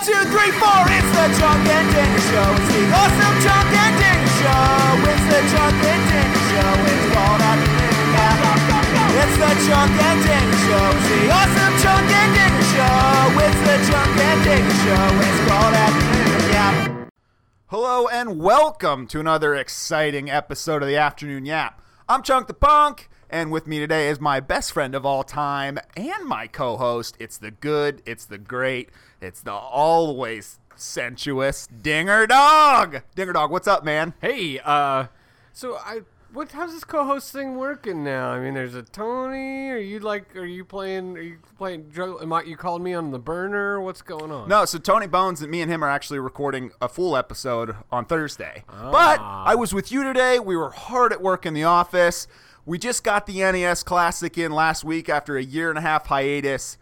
two, three, four. It's the Chunk and Dinger Show. It's the awesome Chunk and Dinger Show. It's the Chunk and Dinger Show. It's called Afternoon Yap. It's the Chunk and Dinger Show. It's the awesome Chunk and Dinger Show. It's the Chunk and Dinger Show. It's called Afternoon Yap. Hello and welcome to another exciting episode of the Afternoon Yap. I'm Chunk the Punk, and with me today is my best friend of all time and my co host. It's the good, it's the great, it's the always sensuous Dinger Dog. Dinger Dog, what's up, man? Hey, uh, so I, what? How's this co-host thing working now? I mean, there's a Tony. Are you like? Are you playing? Are you playing? Joe? Am I? You called me on the burner? What's going on? No, so Tony Bones and me and him are actually recording a full episode on Thursday. But I was with you today. We were hard at work in the office. We just got the NES Classic in last week after a year and a half hiatus.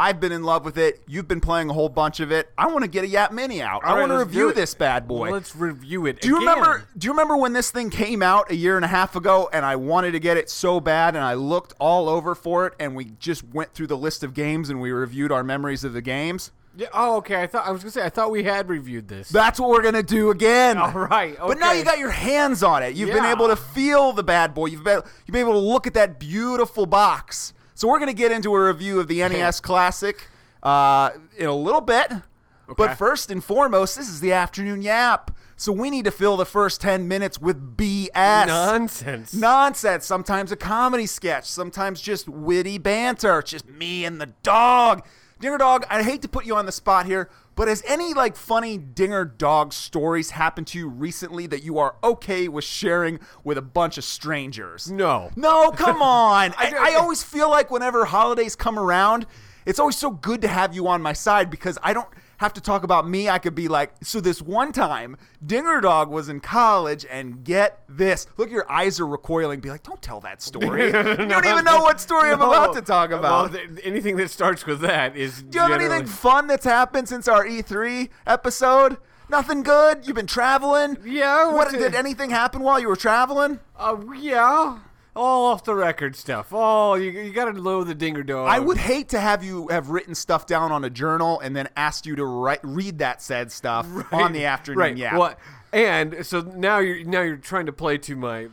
I've been in love with it. You've been playing a whole bunch of it. I want to get a Yap Mini out. All I right, want to review this bad boy. Let's review it. do you again. remember? Do you remember when this thing came out a year and a half ago, and I wanted to get it so bad, and I looked all over for it, and we just went through the list of games and we reviewed our memories of the games. Yeah. Oh, okay. I thought I was gonna say. I thought we had reviewed this. That's what we're gonna do again. All right, But now you got your hands on it. You've been able to feel the bad boy. You've been you've been able to look at that beautiful box. So we're gonna get into a review of the NES Classic uh, in a little bit. Okay. But first and foremost, this is the afternoon yap. So we need to fill the first ten minutes with BS. Nonsense. Nonsense. Sometimes a comedy sketch. Sometimes just witty banter. It's just me and the dog. Dinger Dog, I hate to put you on the spot here, but has any like funny Dinger Dog stories happened to you recently that you are okay with sharing with a bunch of strangers? No. No, come on. I, I- I always feel like whenever holidays come around, it's always so good to have you on my side because I don't have to talk about me. I could be like, so this one time, Dinger Dog was in college, and get this. Look, your eyes are recoiling. Be like, don't tell that story. you don't even know what story I'm about to talk Well, about. th- anything that starts with that is. Do you have anything fun that's happened since our E3 episode? Nothing good? You've been traveling? Yeah, What did anything happen while you were traveling? Uh, yeah all off the record stuff. Oh, you, you got to load the dinger dog. I would hate to have you have written stuff down on a journal and then asked you to write, read that said stuff right. on the afternoon. Right. Yeah. And so now you're now you're trying to play to my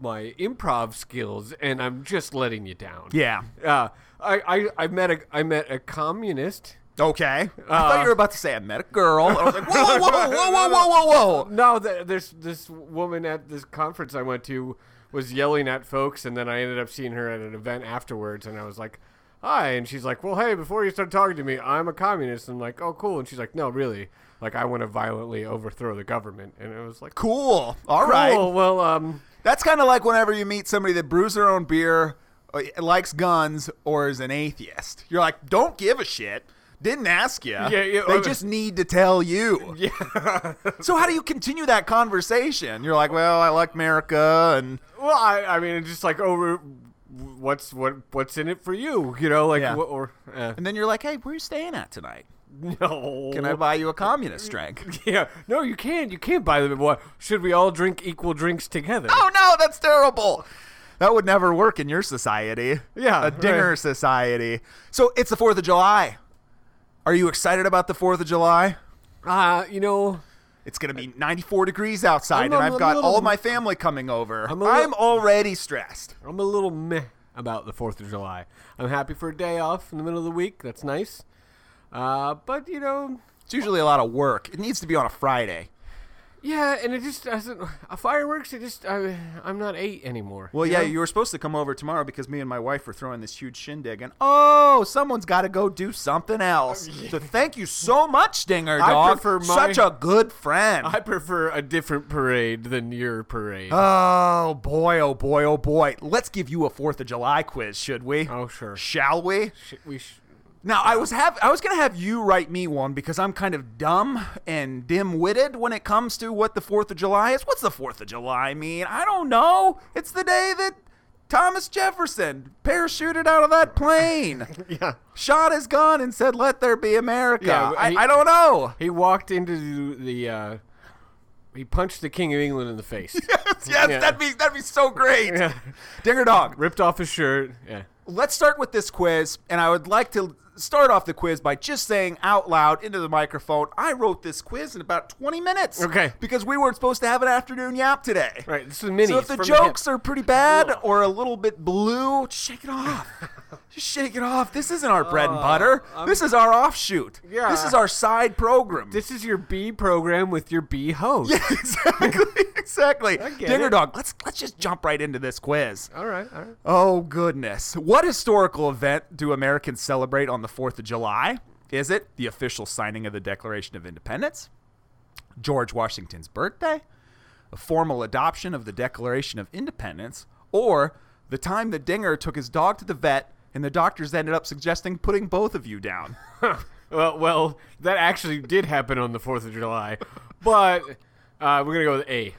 my improv skills, and I'm just letting you down. Yeah. Uh, I, I I met a I met a communist. Okay. Uh, I thought you were about to say I met a girl. I was like, whoa, whoa, whoa, whoa, whoa, whoa, whoa. No, there's this woman at this conference I went to was yelling at folks, and then I ended up seeing her at an event afterwards, and I was like, "Hi," and she's like, "Well, hey, before you start talking to me, I'm a communist." And I'm like, "Oh, cool," and she's like, "No, really." Like I want to violently overthrow the government, and it was like, Cool. All right. Cool. Well, um, That's kind of like whenever you meet somebody that brews their own beer, uh, likes guns, or is an atheist. You're like, don't give a shit. Didn't ask you. Yeah, yeah, they uh, just need to tell you. yeah. So how do you continue that conversation? You're like, well, I like America, and well, I, I mean, it's just like over. What's what what's in it for you? You know, like Yeah. or and then you're like, hey, where are you staying at tonight? no. Can I buy you a communist drink? Yeah, no, you can't. You can't buy them. What should we all drink equal drinks together? oh no, that's terrible. That would never work in your society. Yeah, a dinner right. society. So it's the Fourth of July. Are you excited about the Fourth of July? Uh, you know, It's gonna be 94 degrees outside, I'm and I've got little- all my family coming over. I'm I'm, already stressed. I'm a little meh about the Fourth of July. I'm happy for a day off in the middle of the week. That's nice. Uh, but you know, It's usually a lot of work. It needs to be on a Friday. Yeah, and it just doesn't. Uh, fireworks. It just. I, I'm not eight anymore. Well, you yeah, know? you were supposed to come over tomorrow because me and my wife were throwing this huge shindig, and oh, someone's got to go do something else. So thank you so much, Dinger I Dog. prefer my- Such a good friend. I prefer a different parade than your parade. oh boy, oh boy, oh boy. Let's give you a Fourth of July quiz, should we? oh sure. Shall we? Sh- we sh- Now I was have I was gonna have you write me one because I'm kind of dumb and dim-witted when it comes to what the Fourth of July is. What's the Fourth of July mean? I don't know. It's the day that Thomas Jefferson parachuted out of that plane, yeah. shot his gun, and said, "Let there be America." Yeah, I, he- I don't know. He walked into the. Uh, he punched the King of England in the face. yes, yes, Yeah. that'd be that'd be so great. Yeah. Dinger dog. Ripped off his shirt. Yeah. let's start with this quiz, and I would like to start off the quiz by just saying out loud into the microphone, I wrote this quiz in about 20 minutes. Okay. Because we weren't supposed to have an afternoon yap today. Right, this is minis. So if the jokes hip. are pretty bad or a little bit blue, shake it off. just shake it off. This isn't our bread and uh, butter. this is our offshoot. Yeah. This is our side program. This is your B program with your B host. Yeah, exactly. exactly. Dinger it. dog. Let's let's just jump right into this quiz. All right, all right. Oh goodness. What historical event do Americans celebrate on the 4th of July? Is it the official signing of the Declaration of Independence? George Washington's birthday? A formal adoption of the Declaration of Independence? Or the time that Dinger took his dog to the vet and the doctors ended up suggesting putting both of you down? Well, well, that actually did happen on the Fourth of July, but uh, we're gonna go with A.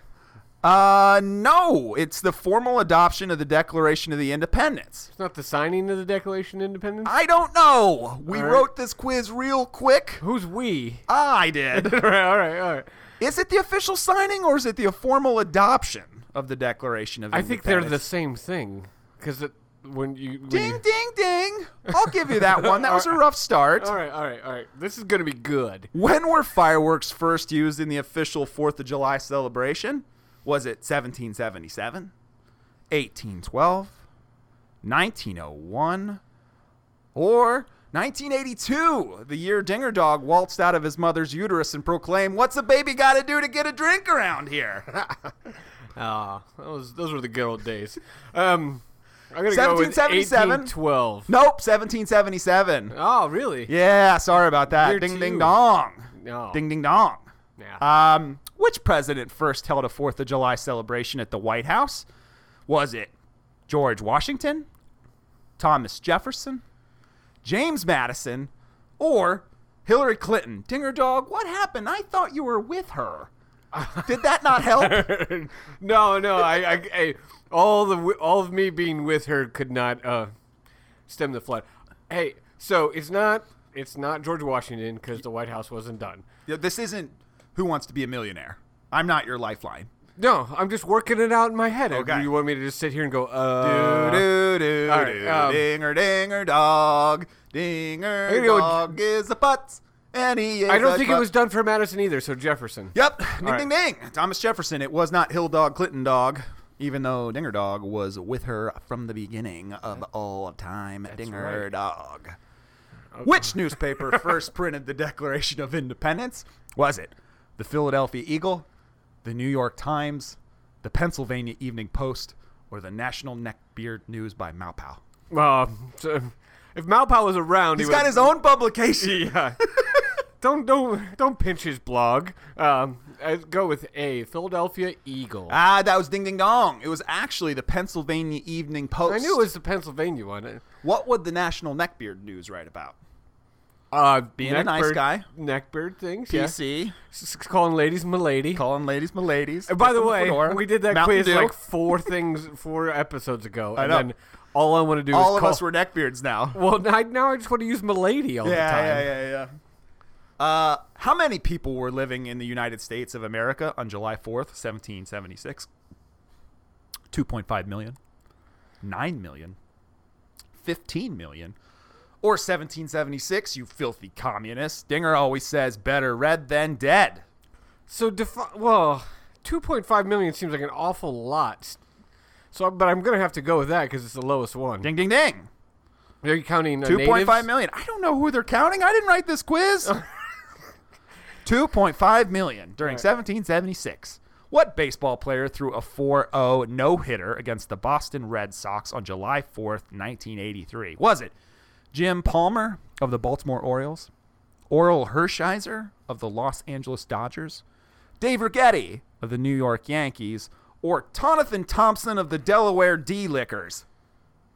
Uh no, it's the formal adoption of the Declaration of the Independence. It's not the signing of the Declaration of Independence. I don't know. We right. wrote this quiz real quick. Who's we? I did. all right, all right, all right. Is it the official signing or is it the formal adoption of the Declaration of Independence? I think they're the same thing because when you when Ding, you- ding, ding. I'll give you that one. That was a rough start. All right, all right, all right. This is gonna be good. When were fireworks first used in the official 4th of July celebration? Was it 1777, 1812, 1901, or 1982, the year Dinger Dog waltzed out of his mother's uterus and proclaimed, What's a baby got to do to get a drink around here? Ah, those those were the good old days. Um, I'm gonna go with 1777. 1812. nope, 1777. Oh, really? Yeah, sorry about that. Year ding, two. ding, dong. No. Ding, ding, dong. Yeah. Um, which president first held a Fourth of July celebration at the White House? Was it George Washington, Thomas Jefferson, James Madison, or Hillary Clinton? Dinger dog, what happened? I thought you were with her. Did that not help? no, no. I, I, I all the all of me being with her could not uh, stem the flood. Hey, so it's not it's not George Washington because the White House wasn't done. This isn't Who Wants to Be a Millionaire. I'm not your lifeline. No, I'm just working it out in my head. Okay. You want me to just sit here and go, Do uh, do do all right, do, um, dinger dinger dog, dinger gonna go dog is a putz, and he is I don't think it putz. was done for Madison either. So Jefferson. Yep, ding right. ding ding. Thomas Jefferson. It was not Hill Dog Clinton Dog, even though Dinger Dog was with her from the beginning of all time. Dinger right. Dog. Which newspaper first printed the Declaration of Independence? Was it the Philadelphia Eagle, the New York Times, the Pennsylvania Evening Post, or the National Neckbeard News by? Uh, so if Malpow was around, He's he got his own publication. Yeah. don't don't don't pinch his blog. Um, i go with A. Philadelphia Eagle. Ah, that was Ding Ding Dong. It was actually the Pennsylvania Evening Post. I knew it was the Pennsylvania one. What would the National Neckbeard News write about? Uh, Being a nice neckbeard- guy. Neckbeard things. Yeah. PC, s- calling ladies milady. calling ladies my ladies. And by the way, fedora, we did that Mountain quiz Dew. like four things, four episodes ago, I and know. then all I want to do all is of call. us were neckbeards now. well, now, I just want to use milady all the Yeah, time. yeah, yeah, yeah. Uh, how many people were living in the United States of America on July 4th, 1776? 2.5 million, 9 million, 15 million, or 1776, you filthy communist. Dinger always says better red than dead. So defi- well, two point five million seems like an awful lot. So, but I'm gonna have to go with that because it's the lowest one. Ding, ding, ding. Are you counting uh, 2.5. I don't know who they're counting. I didn't write this quiz. 2.5 million during 1776. What baseball player threw a 4-0 no-hitter against the Boston Red Sox on July 4th, 1983? Was it Jim Palmer of the Baltimore Orioles, Orel Hershiser of the Los Angeles Dodgers, Dave Righetti of the New York Yankees, or Tonathan Thompson of the Delaware D-Lickers?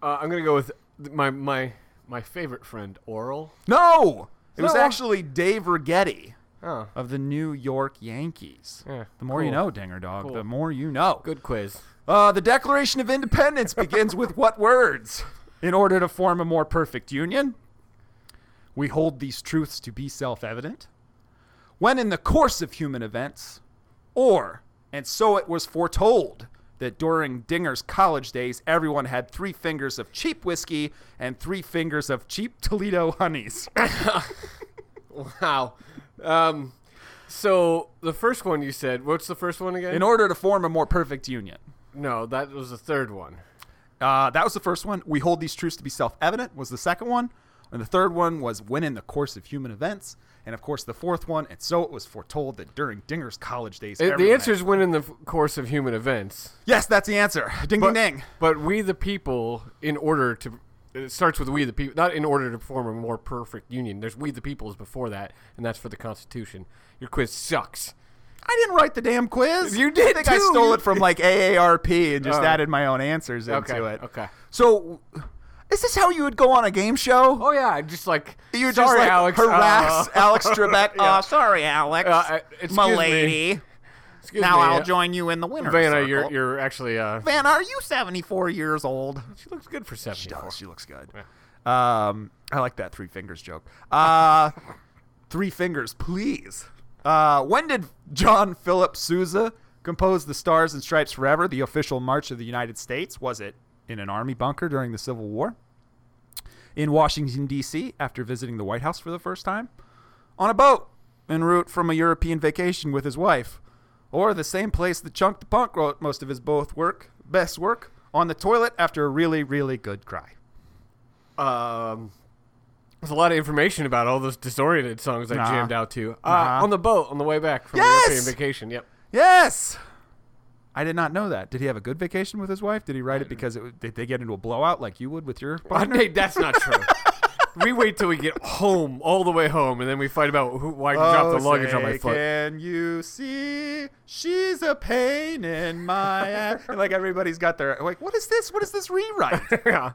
Uh, I'm gonna go with my my my favorite friend, Orel. No! It was actually Dave Righetti. Oh, of the New York Yankees. Yeah, the more you know, Dinger Dog, Cool. the more you know. good quiz. Uh, the Declaration of Independence begins with what words? In order to form a more perfect union, we hold these truths to be self evident. When in the course of human events, or, and so it was foretold, that during Dinger's college days, everyone had three fingers of cheap whiskey and three fingers of cheap Toledo honeys. Wow. Um, so the first one you said, what's the first one again? in order to form a more perfect union. no, that was the third one. Uh, that was the first one. We hold these truths to be self-evident was the second one, and the third one was when in the course of human events, and of course the fourth one. And so it was foretold that during Dinger's college days. Uh, the answer is when in the f- course of human events. yes, that's the answer. Ding But, ding ding. but we the people, in order to, it starts with we the people, not in order to form a more perfect union. There's we the people is before that, and that's for the Constitution. Your quiz sucks. I didn't write the damn quiz. You did I think I stole it from like AARP and just Oh. added my own answers into Okay. it. Okay. So, is this how you would go on a game show? Oh yeah, just like you just like Alex. harass uh, Alex Trebek. Yeah. Oh, sorry, Alex. Uh, uh, excuse my me. lady. excuse Now me, I'll join you in the winner. Vanna, circle. you're you're actually uh, Vanna, are you 74 years old? she looks good for seventy. She does. She looks good. Um, I like that three fingers joke. Uh, three fingers, please. Uh, when did John Philip Sousa compose the Stars and Stripes Forever, the official march of the United States? Was it in an army bunker during the Civil War? In Washington, D.C., after visiting the White House for the first time? On a boat en route from a European vacation with his wife? Or the same place that Chunk the Punk wrote most of his both work, best work, on the toilet after a really, really good cry? Um, there's a lot of information about all those disoriented songs I jammed out to uh, Uh-huh. on the boat on the way back from Yes! European vacation. Yep. Yes. I did not know that. Did he have a good vacation with his wife? Did he write it because it, did they get into a blowout like you would with your partner? Hey, that's not true. we wait till we get home, all the way home, and then we fight about who, why you dropped the luggage on my Oh, foot. Can you see she's a pain in my ass? Like everybody's got their like, what is this? What is this rewrite? yeah.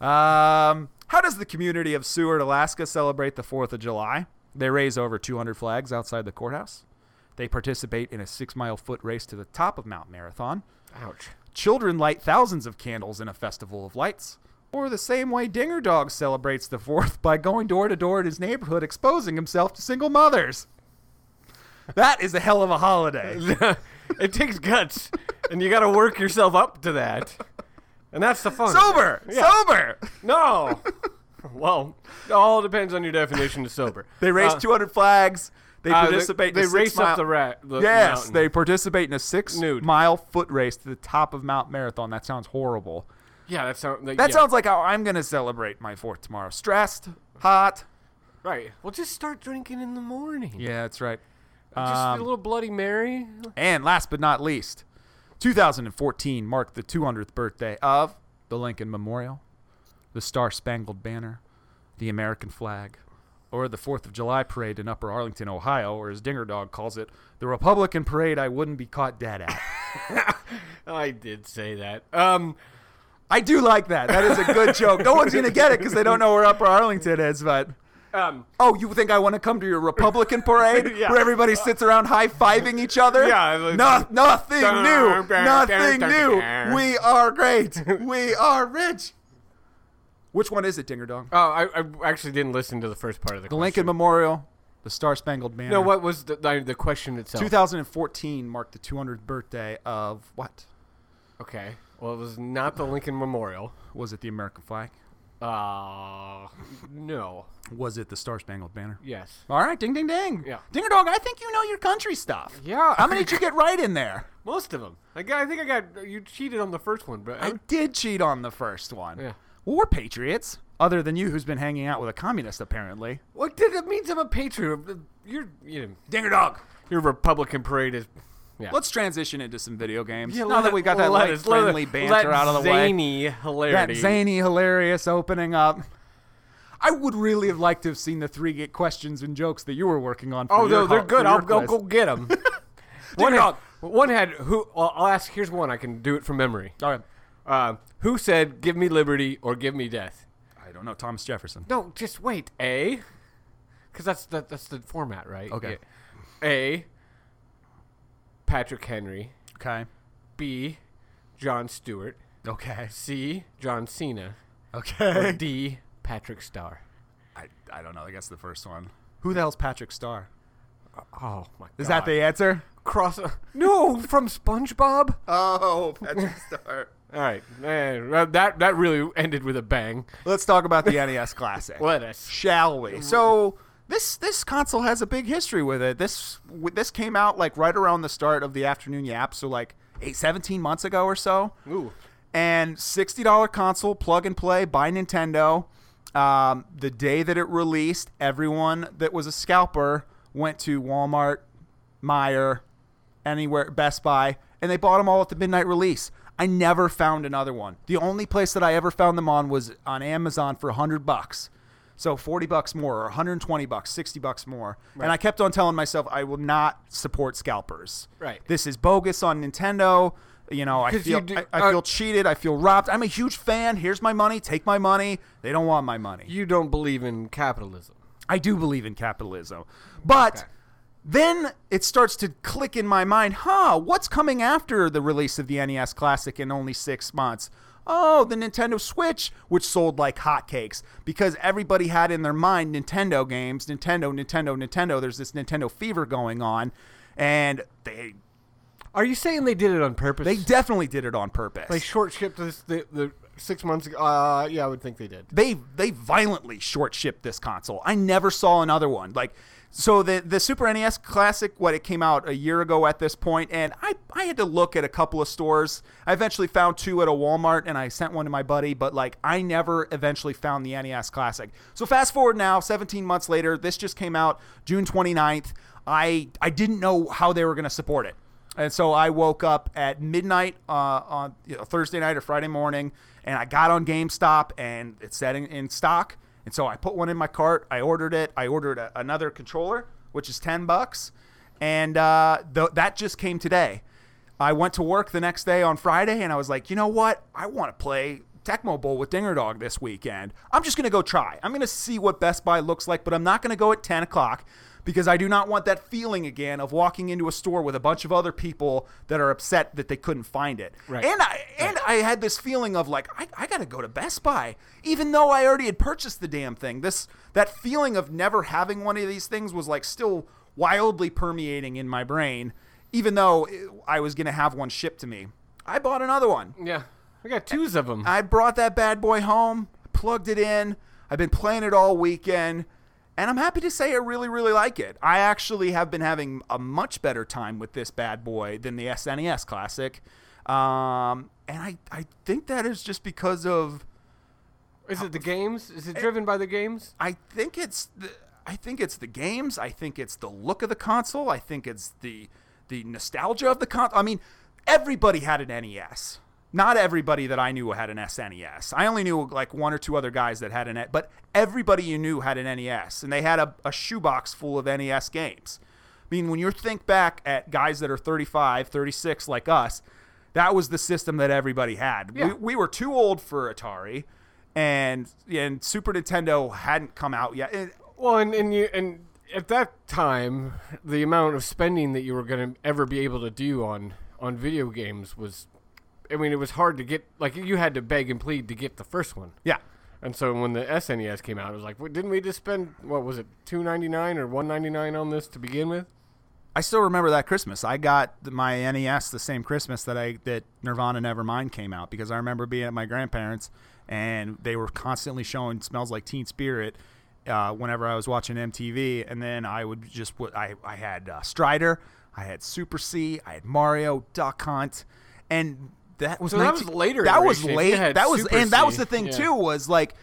um, how does the community of Seward, Alaska, celebrate the Fourth of July? They raise over 200 flags outside the courthouse. They participate in a six-mile foot race to the top of Mount Marathon. Ouch. Children light thousands of candles in a festival of lights. Or the same way Dinger Dog celebrates the 4th by going door to door in his neighborhood exposing himself to single mothers. That is a hell of a holiday. it takes guts, and you got to work yourself up to that. And that's the fun. sober! Yeah. Sober! No. well, it all depends on your definition of sober. They raise Uh, 200 flags. They uh, participate They, in a race six-mile- up the rat. The Yes, mountain. they participate in a six Nude. mile foot race to the top of Mount Marathon. That sounds horrible. Yeah, that sounds. That sounds like how I'm going to celebrate my 4th tomorrow. Stressed, hot. right. Well, just start drinking in the morning. Yeah, that's right. Just Um, a little Bloody Mary. And last but not least, 2014 marked the 200th birthday of the Lincoln Memorial, the Star Spangled Banner, the American flag, or the 4th of July parade in Upper Arlington, Ohio, or as Dinger Dog calls it, the Republican parade I wouldn't be caught dead at. I did say that. Um, I do like that. That is a good joke. No one's going to get it because they don't know where Upper Arlington is, but. Um, Oh, you think I want to come to your Republican parade Yeah. where everybody sits around high fiving each other? Yeah, No, nothing new. Nothing new. We are great. we are rich. Which one is it, Dinger Dong? oh, I, I actually didn't listen to the first part of the, The Lincoln Memorial, the Star Spangled Banner. No, what was the the, the question itself? 2014 marked the 200th birthday of what? Okay. Well, it was not the Lincoln Memorial. Was it the American flag? Uh, no. Was it the Star Spangled Banner? Yes. All right, ding, ding, ding. Yeah. Dinger Dog, I think you know your country stuff. Yeah. How many did you get right in there? Most of them. I, got, I think I got you cheated on the first one, but I did cheat on the first one. Yeah. Well, we're patriots. Other than you, who's been hanging out with a communist, apparently. what did it means I'm a patriot? You're you know, Dinger Dog. your Republican parade is. Yeah. Let's transition into some video games. Yeah, now that let- we got that let light, let friendly us- banter let out of the way. Zany That zany, hilarious opening up. I would really have liked to have seen the three get questions and jokes that you were working on. For Oh no, they're good. I'll go go get them. one had, one had who? Well, I'll ask. Here's one. I can do it from memory. All right. Uh, who said "Give me liberty" or "Give me death"? I don't know. Thomas Jefferson. No, just wait. A, because that's the that's the format, right? Okay. Yeah. A. Patrick Henry. Okay. B. Jon Stewart. Okay. C. John Cena. Or Okay. D. Patrick Star. I, I don't know. I guess the first one. Who the hell's Patrick Star? Oh, oh my god. Is that the answer? cross? no, from SpongeBob. Oh, Patrick Star. All right, man, that that really ended with a bang. Let's talk about the NES Classic. Let us. shall we? So this this console has a big history with it. This w- this came out like right around the start of the afternoon yap, so like eight, 17 months ago or so. Ooh. And sixty dollar console, plug and play by Nintendo. Um, the day that it released, everyone that was a scalper went to Walmart, Meijer, anywhere, Best Buy, and they bought them all at the midnight release. I never found another one. The only place that I ever found them on was on Amazon for 100 bucks. So 40 bucks more or 120 bucks, 60 bucks more. And I kept on telling myself I will not support scalpers. Right. This is bogus on Nintendo. You know, I feel do- I, I uh, feel cheated. I feel robbed. I'm a huge fan. Here's my money. Take my money. They don't want my money. You don't believe in capitalism. I do believe in capitalism. But Okay. then it starts to click in my mind, huh, what's coming after the release of the NES Classic in only six months? Oh, the Nintendo Switch, which sold like hotcakes because everybody had in their mind Nintendo games, Nintendo, Nintendo, Nintendo. There's this Nintendo fever going on, and they Are you saying they did it on purpose? they definitely did it on purpose. They short shipped this the, the six months ago. Uh, yeah, I would think they did. they they violently short shipped this console. I never saw another one. Like so the the Super NES Classic, what it came out a year ago at this point, and I I had to look at a couple of stores. I eventually found two at a Walmart, and I sent one to my buddy. But like I never eventually found the NES Classic. So fast forward now, 17 months later, this just came out June 29th. I I didn't know how they were going to support it. And so I woke up at midnight uh, on you know, Thursday night or Friday morning, and I got on GameStop, and it said in stock. And so I put one in my cart. I ordered it. I ordered a, another controller, which is ten bucks, and uh, th- that just came today. I went to work the next day on Friday, and I was like, you know what? I want to play Tecmo Bowl with Dinger Dog this weekend. I'm just gonna go try. I'm gonna see what Best Buy looks like, but I'm not gonna go at 10 o'clock because I do not want that feeling again of walking into a store with a bunch of other people that are upset that they couldn't find it. Right. And I and I had this feeling of like I, I gotta go to Best Buy, even though I already had purchased the damn thing. This that feeling of never having one of these things was like still wildly permeating in my brain, even though I was gonna have one shipped to me. I bought another one. Yeah, I got twos of them. I brought that bad boy home, plugged it in. I've been playing it all weekend, and I'm happy to say I really, really like it. I actually have been having a much better time with this bad boy than the SNES Classic. Um, and I, I think that is just because of Is it the games? Is it driven by the games? I think it's the I think it's the games. I think it's the look of the console. I think it's the the nostalgia of the console. I mean, everybody had an NES. Not everybody that I knew had an SNES. I only knew like one or two other guys that had an, but everybody you knew had an NES, and they had a, a shoebox full of NES games. I mean, when you think back at guys that are 35, 36 like us, that was the system that everybody had. Yeah. We, we were too old for Atari, and and Super Nintendo hadn't come out yet. It- Well, and and you and at that time, the amount of spending that you were going to ever be able to do on on video games was, I mean, it was hard to get. Like you had to beg and plead to get the first one. yeah, And so when the SNES came out, it was like, "What- didn't we just spend what was it, two ninety nine or one ninety nine on this to begin with? I still remember that Christmas. I got my NES the same Christmas that I that Nirvana Nevermind came out because I remember being at my grandparents and they were constantly showing "Smells Like Teen Spirit" uh, whenever I was watching MTV, and then I would just I I had uh, Strider, I had Super C, I had Mario, Duck Hunt, and that was So that was later That was. You late. That was and that was the thing Yeah. too was like.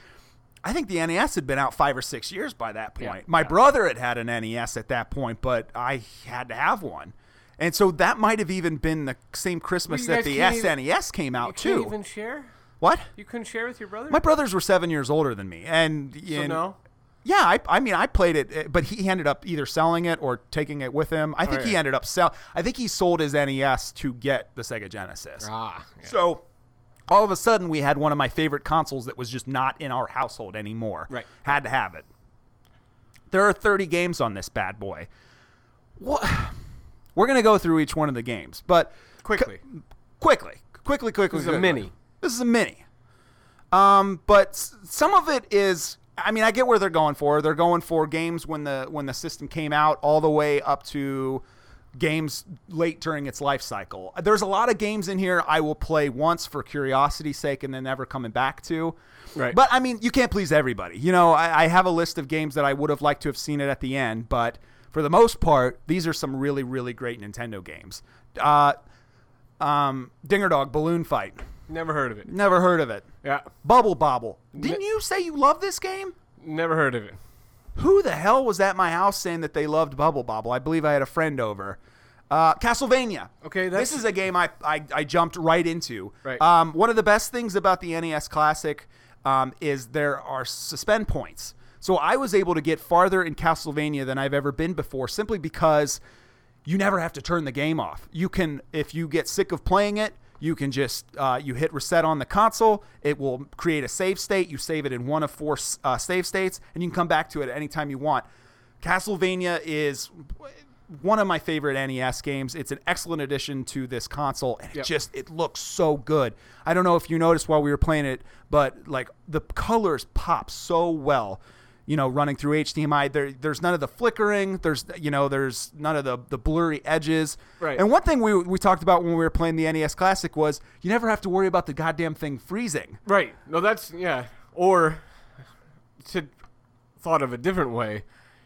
I think the NES had been out five or six years by that point. Yeah, My yeah. brother had had an NES at that point, but I had to have one. And so that might have even been the same Christmas you that the can't even- SNES came You out too. even share. what? You couldn't share with your brother. My brothers were seven years older than me, and, so and- no. Yeah, I, I mean, I played it, eh, but he ended up either selling it or taking it with him. I think he yeah. ended up sell. I think he sold his NES to get the Sega Genesis. Ah, yeah. So all of a sudden, we had one of my favorite consoles that was just not in our household anymore. Right. Had to have it. There are 30 games on this bad boy. What? We're going to go through each one of the games, but quickly. quickly, quickly, quickly. This is a mini. This is a mini. Um, but s- some of it is I mean, I get where they're going for. They're going for games when the when the system came out, all the way up to games late during its life cycle. There's a lot of games in here I will play once for curiosity's sake and then never coming back to. Right. But I mean, you can't please everybody. You know, I, I have a list of games that I would have liked to have seen it at the end, but for the most part, these are some really, really great Nintendo games. Uh, um, Dinger Dog Balloon Fight. Never heard of it. Never heard of it. Yeah. Bubble Bobble. Didn't you say you love this game? Never heard of it. Who the hell was at my house saying that they loved Bubble Bobble? I believe I had a friend over. Uh, Castlevania. Okay, that's- this is a game I, I, I jumped right into. Right. Um, one of the best things about the NES Classic um, is there are suspend points. So I was able to get farther in Castlevania than I've ever been before, simply because you never have to turn the game off. You can, if you get sick of playing it, you can just uh, you hit reset on the console. It will create a save state. You save it in one of four uh, save states, and you can come back to it at any time you want. Castlevania is one of my favorite NES games. It's an excellent addition to this console, and Yep. it just it looks so good. I don't know if you noticed while we were playing it, but like the colors pop so well. You know, running through HDMI, there, there's none of the flickering. There's, you know, there's none of the, the blurry edges. Right. And one thing we, we talked about when we were playing the NES Classic was you never have to worry about the goddamn thing freezing. Right. No, that's yeah. Or to thought of a different way,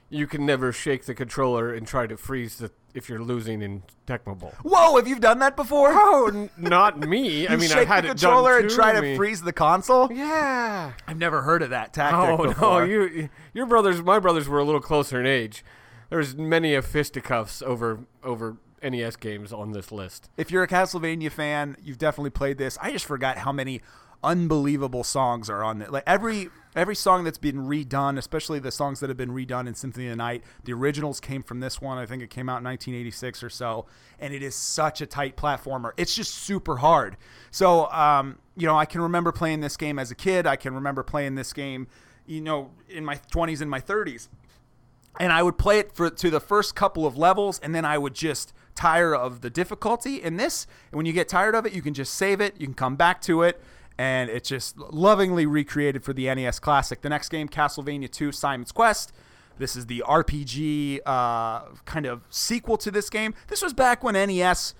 you can never shake the controller and try to freeze the if you're losing in Tecmo Bowl. Whoa, have you done that before? Oh, n- not me. I mean, I had the it done controller and try me. to freeze the console. Yeah. I've never heard of that tactic Oh before. no, you your brothers, my brothers were a little closer in age. There's many a fisticuffs over over NES games on this list. if you're a Castlevania fan, you've definitely played this. I just forgot how many unbelievable songs are on it. Like every every song that's been redone, especially the songs that have been redone in Symphony of the Night, the originals came from this one. I think it came out in 1986 or so, and it is such a tight platformer. It's just super hard. So, um, you know, I can remember playing this game as a kid. I can remember playing this game, you know, in my 20s and my 30s and I would play it for to the first couple of levels, and then I would just tire of the difficulty. In this, And when you get tired of it, you can just save it. You can come back to it, and it's just lovingly recreated for the NES Classic. The next game, Castlevania II: Simon's Quest. This is the RPG uh, kind of sequel to this game. This was back when NES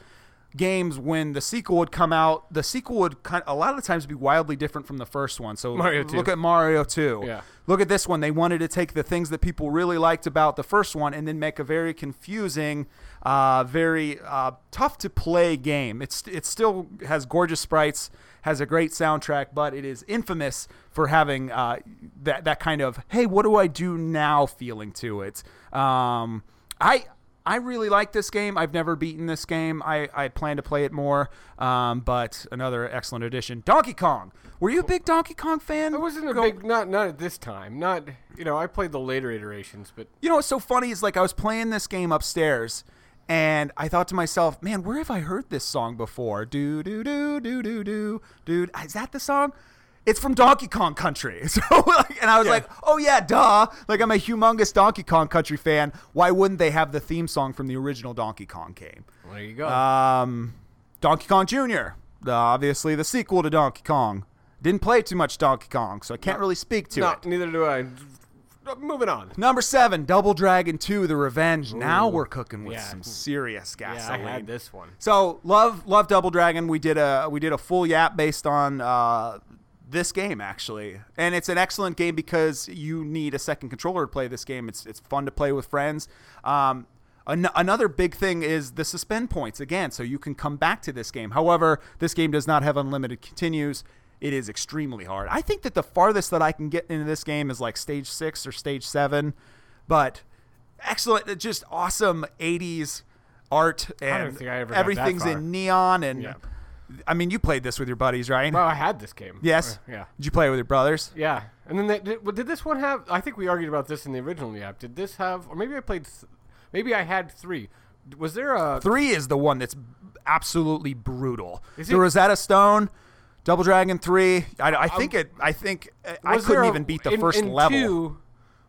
games when the sequel would come out the sequel would kind of, a lot of the times be wildly different from the first one so Mario 2. look at mario 2 Yeah. Look at this one. They wanted to take the things that people really liked about the first one and then make a very confusing, uh, very uh, tough to play game. It's it still has gorgeous sprites, has a great soundtrack, but it is infamous for having uh, that that kind of hey, what do I do now feeling to it. Um, I. I really like this game. I've never beaten this game. I, I plan to play it more, um, but another excellent addition. Donkey Kong. Were you a big Donkey Kong fan? I wasn't a Go- big not not at this time. Not you know I played the later iterations, but You know what's so funny is like I was playing this game upstairs and I thought to myself, man, where have I heard this song before? Do do do do do do dude. Is that the song? It's from Donkey Kong Country. So like, and I was Yeah. like, oh yeah, duh. Like I'm a humongous Donkey Kong Country fan. Why wouldn't they have the theme song from the original Donkey Kong game? there you go. Um, Donkey Kong Jr. The, obviously the sequel to Donkey Kong. Didn't play too much Donkey Kong, so I can't really speak to no, it. neither do I. Moving on. Number seven, Double Dragon 2, The Revenge. Now we're cooking with Yeah. some serious gasoline. Yeah, I had this one. So love love Double Dragon. We did a we did a full yap based on uh, this game actually, and it's an excellent game because you need a second controller to play this game. It's it's fun to play with friends. Um, an- another big thing is the suspend points again, so you can come back to this game. However, this game does not have unlimited continues. It is extremely hard. I think that the farthest that I can get into this game is like stage six or stage seven, but excellent, just awesome '80s art and don't think I ever got that everything's in neon and Yeah. I mean you played this with your buddies, right? Well, I had this game. yes. Uh, yeah. Did you play it with your brothers? Yeah, and then they, did, well, did this one have? I think we argued about this in the original app. Did this have? Or maybe I played. Th- maybe I had three. Was there a? Three is the one that's absolutely brutal. Is the it- Rosetta Stone, Double Dragon Three. I, I um, think it. I think uh, I couldn't a- even beat the in- first in level. Two,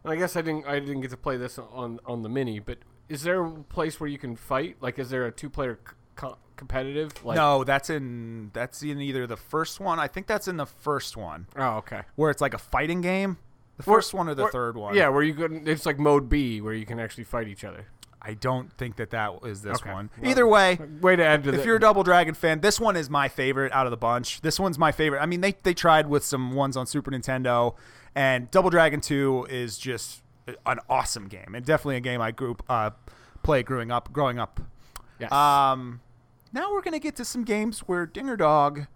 I guess I didn't. I didn't get to play this on on the mini. But is there a place where you can fight? Like, is there a two player co- competitive? Like, no, that's in that's in either the first one. I think that's in the first one Oh, okay. where it's like a fighting game. The first one or the Or- third one? Yeah, where you can. It's like mode B, where you can actually fight each other. I don't think that that is this Okay. one. Well, Either way, Way to add to the. if you're a Double Dragon fan, this one is my favorite out of the bunch. This one's my favorite. I mean, they they tried with some ones on Super Nintendo, and Double Dragon Two is just an awesome game, and definitely a game I grew uh, played growing up. Growing up. Yes. Um, now we're gonna get to some games where Dinger Dog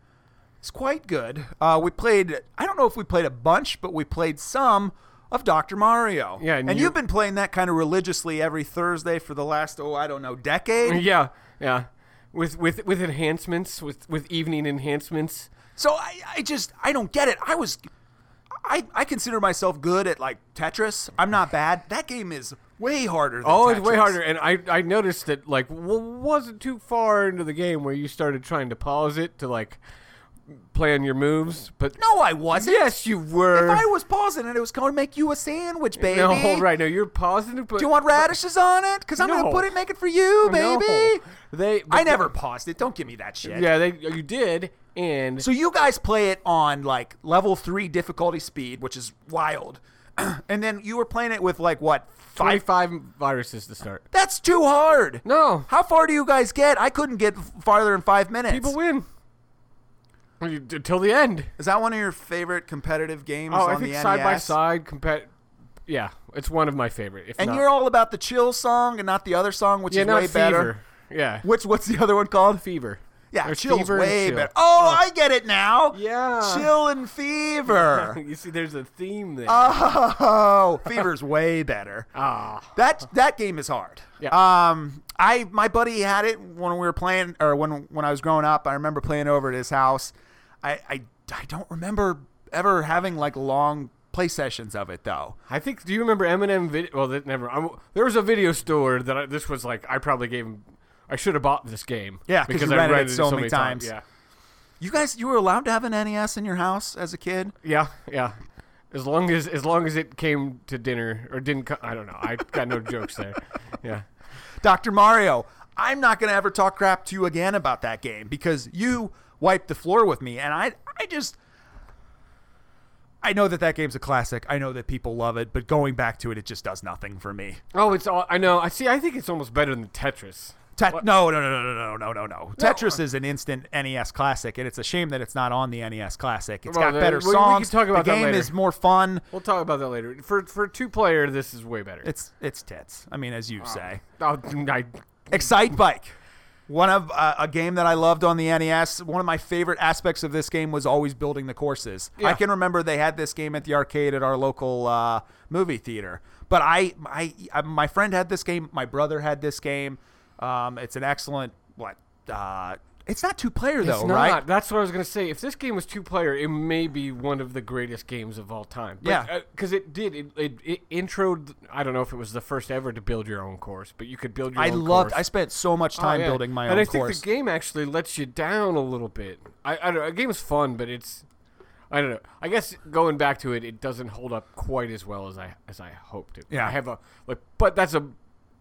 is quite good. Uh, we played. I don't know if we played a bunch, but we played some of Dr. Mario. Yeah, and, and you- you've been playing that kind of religiously every Thursday for the last oh I don't know decade. yeah, yeah. With with with enhancements, with with evening enhancements. So I, I just I don't get it. I was I I consider myself good at like Tetris. I'm not bad. That game is way harder than Oh, it's way harder. And I I noticed that like w- wasn't too far into the game where you started trying to pause it to like play on your moves, but No, I wasn't. yes, you were. If I was pausing it, it was going to make you a sandwich, baby. no, hold right? No, you're pausing. But Do you want radishes on it? Because I'm going to put it, make it for you, No. baby. They. I never they- paused it. Don't give me that shit. Yeah, they. You did, and So you guys play it on like level three difficulty speed, which is wild. and then you were playing it with like what five? five viruses to start. That's too hard. No, How far do you guys get? I couldn't get farther in five minutes. people win. Until the end. Is that one of your favorite competitive games Oh, on I think the side by side compet. Yeah, it's one of my favorite. If And not, you're all about the chill song and not the other song, which yeah, is way fever. better. Yeah, Which what's the other one called? fever. Yeah, There's chill's fever way chill. better. Oh, I get it now. Yeah. chill and fever. you see, there's a theme there. oh, fever's way better. Ah, That that game is hard. Yeah. Um, I my buddy had it when we were playing, or when when I was growing up. I remember playing over at his house. I I, I don't remember ever having like long play sessions of it though. I think. Do you remember Eminem? Video? Well, that never. I'm, there was a video store that I, this was like. I probably gave him. I should have bought this game. Yeah, 'cause you I rented it rented so many times. Yeah, You guys, you were allowed to have an NES in your house as a kid. yeah, yeah. As long as as long as it came to dinner or didn't. Co- I don't know. I got no jokes there. Yeah. Dr. Mario, I'm not going to ever talk crap to you again about that game because you wiped the floor with me and I I just I know that that game's a classic. I know that people love it, but going back to it it just does nothing for me. Oh, it's all. I know. I see. I think it's almost better than Tetris. Tet- no, no, no, no, no, no, no, no. Tetris is an instant NES classic, and it's a shame that it's not on the NES classic. It's Well, got better we- we can songs. talk about the that game later. is more fun. We'll talk about that later. For for two player, this is way better. It's it's tits. I mean, as you oh. say. Oh, I, Excitebike. One of uh, a game that I loved on the NES. One of my favorite aspects of this game was always building the courses. I can remember they had this game at the arcade at our local uh, movie theater. But I, I, I, my friend had this game. My brother had this game. Um, it's an excellent what? Uh, it's not two player though, It's not. right? That's what I was gonna say. If this game was two player, it may be one of the greatest games of all time. Yeah. Uh, because it did. It, it, it introed. I don't know if it was the first ever to build your own course, but you could build your own. Course. I loved. course. I spent so much Oh, time yeah. building my and own I think course. the game actually lets you down a little bit. I, I don't know. A game is fun, but it's. I don't know. I guess going back to it, it doesn't hold up quite as well as I as I hoped it. Yeah. I have a like, but that's a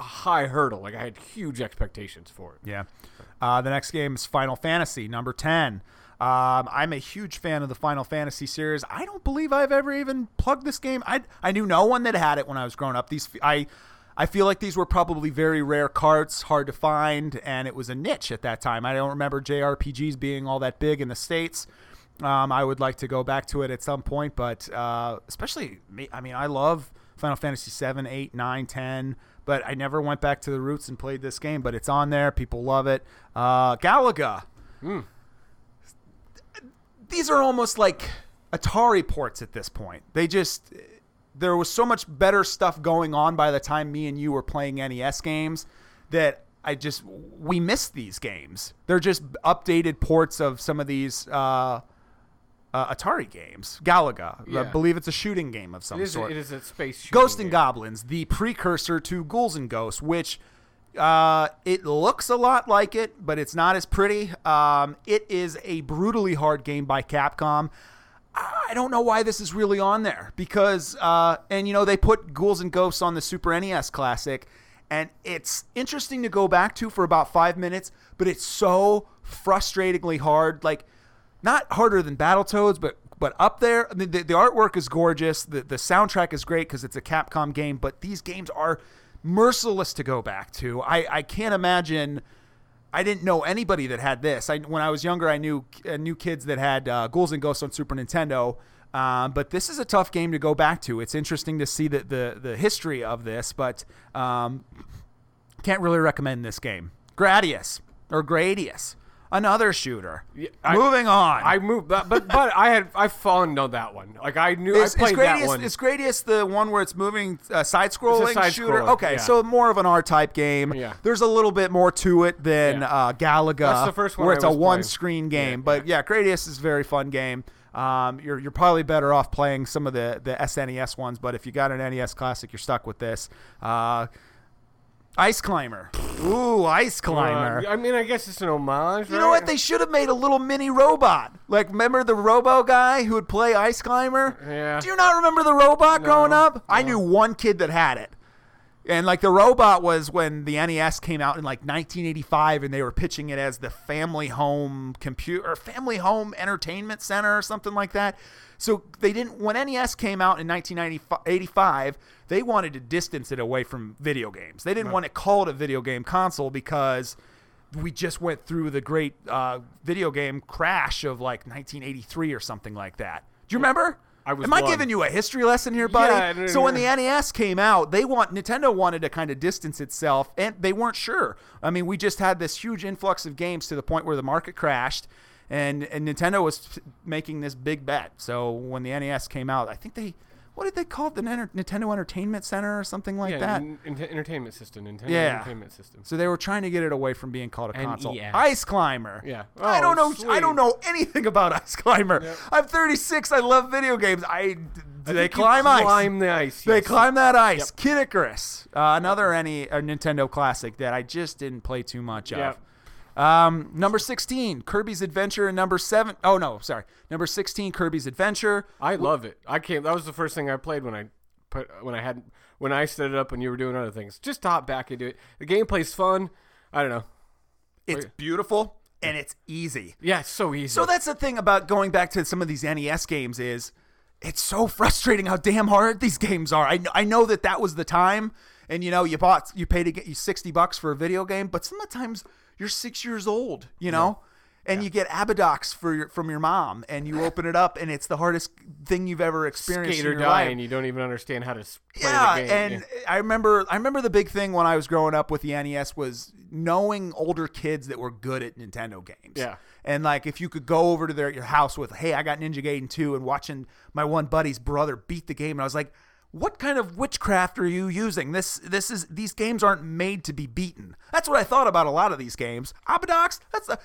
high hurdle. Like I had huge expectations for it. Yeah. Uh, the next game is Final Fantasy number 10. Um, I'm a huge fan of the Final Fantasy series. I don't believe I've ever even plugged this game. I, I knew no one that had it when I was growing up. These I I feel like these were probably very rare carts, hard to find, and it was a niche at that time. I don't remember JRPGs being all that big in the states. Um, I would like to go back to it at some point, but uh, especially me. I mean, I love Final Fantasy 7, 8, 9, 10, but I never went back to the roots and played this game. But it's on there. People love it. Uh, Galaga. These are almost like Atari ports at this point. They just. There was so much better stuff going on by the time me and you were playing NES games that I just we missed these games. They're just updated ports of some of these uh, uh, Atari games. Galaga, I believe it's a shooting game of some It is. sort. It is a space. shooting Ghost and game. Goblins, the precursor to Ghouls and Ghosts, which uh, it looks a lot like it, but it's not as pretty. Um, it is a brutally hard game by Capcom. I don't know why this is really on there because, uh, and you know, they put Ghouls and Ghosts on the Super NES Classic, and it's interesting to go back to for about five minutes, but it's so frustratingly hard. Like, not harder than Battletoads, but but up there, the, the artwork is gorgeous. The the soundtrack is great because it's a Capcom game. But these games are merciless to go back to. I I can't imagine. I didn't know anybody that had this. I, when I was younger, I knew uh, knew kids that had uh, Ghouls and Ghosts on Super Nintendo. Um, but this is a tough game to go back to. It's interesting to see the the, the history of this, but um, can't really recommend this game. Gradius or Gradius, another shooter. I- Moving on. I moved, but but, but I had I fallen on that one. Like I knew is, I played is that one. Is Gradius the one where it's moving uh, side scrolling side shooter? scroller, Okay, yeah. so more of an R type game. Yeah. There's a little bit more to it than Yeah. uh, Galaga, That's the first one where it's a one playing. screen game. Yeah, but yeah, Gradius is a very fun game. Um, you're you're probably better off playing some of the the SNES ones, but if you got an NES Classic, you're stuck with this. Uh, Ice Climber. Ooh, Ice Climber. Uh, I mean, I guess it's an homage. You know what? They should have made a little mini robot. Like, remember the Robo guy who would play Ice Climber? Yeah. Do you not remember the robot growing No, up? I knew one kid that had it. And like the robot was when the NES came out in like 1985, and they were pitching it as the Family Home Computer or Family Home Entertainment Center or something like that. So they didn't when NES came out in 1985, they wanted to distance it away from video games. They didn't want to call it a video game console because we just went through the great uh, video game crash of like 1983 or something like that. Do you remember? I was Am I giving you a history lesson here, buddy? Yeah, no, so when the NES came out, they want Nintendo wanted to kind of distance itself, and they weren't sure. I mean, we just had this huge influx of games to the point where the market crashed, and and Nintendo was making this big bet. So when the NES came out, I think they what did they call it? The Nintendo Entertainment Center or something like yeah, that. n- ent- entertainment system, Nintendo Yeah. Entertainment System. So they were trying to get it away from being called a console. Ice Climber. Yeah. I Oh, don't know. I don't know anything about Ice Climber. Yep. I'm 36. I love video games. I do I they climb ice? Climb the ice. They climb that ice. Kid Icarus, uh, another any a Nintendo classic that I just didn't play too much of. Yep. Um, number 16, Kirby's Adventure, and number seven oh no, sorry, number 16, Kirby's Adventure. I love it. I came. That was the first thing I played when I put when I had when I set it up when you were doing other things. Just to hop back into it. The gameplay's fun. I don't know. It's beautiful and it's easy. Yeah, it's so easy. So that's the thing about going back to some of these NES games is it's so frustrating how damn hard these games are. I know, I know that that was the time, and you know you bought you paid to get you sixty bucks for a video game, but sometimes you're six years old, you know. And you get Abadox for your, from your mom, and you open it up, and it's the hardest thing you've ever experienced skate or in your die, life. and you don't even understand how to play Yeah, the game. and Yeah. I remember I remember the big thing when I was growing up with the NES was knowing older kids that were good at Nintendo games. Yeah. And like if you could go over to their your house with, "Hey, I got Ninja Gaiden 2" and watching my one buddy's brother beat the game and I was like, "What kind of witchcraft are you using? This this is these games aren't made to be beaten." That's what I thought about a lot of these games. Abadox, that's a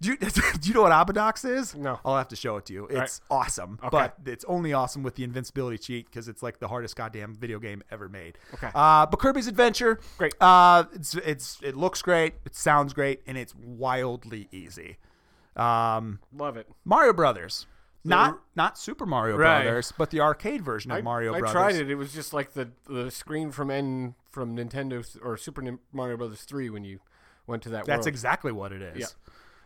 do you, do you know what Abadox is? No. I'll have to show it to you. It's awesome, but it's only awesome with the invincibility cheat because it's like the hardest goddamn video game ever made. Okay. Uh, but Kirby's Adventure, Great. Uh, it's it's it looks great, it sounds great, and it's wildly easy. Um, love it. Mario Brothers, not not Super Mario Right. Brothers, but the arcade version of I, Mario I Brothers. tried it. It was just like the the screen from N from Nintendo s- or Super Nin- Mario Brothers three when you went to that. That's world. exactly what it is.